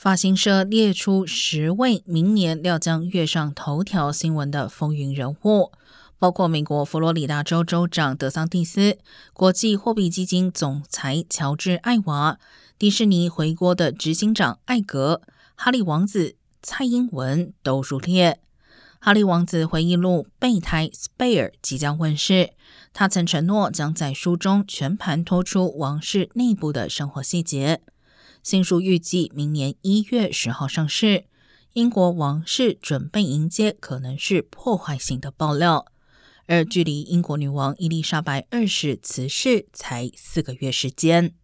发行社列出十位明年料将跃上头条新闻的风云人物，包括美国佛罗里达州州长德桑蒂斯、国际货币基金总裁乔治·艾娃、迪士尼回国的执行长艾格、哈利王子、蔡英文都入列。哈利王子回忆录《备胎 Spare》即将问世，他曾承诺将在书中全盘托出王室内部的生活细节。新书预计明年一月十号上市。英国王室准备迎接可能是破坏性的爆料，而距离英国女王伊丽莎白二世辞世才四个月时间。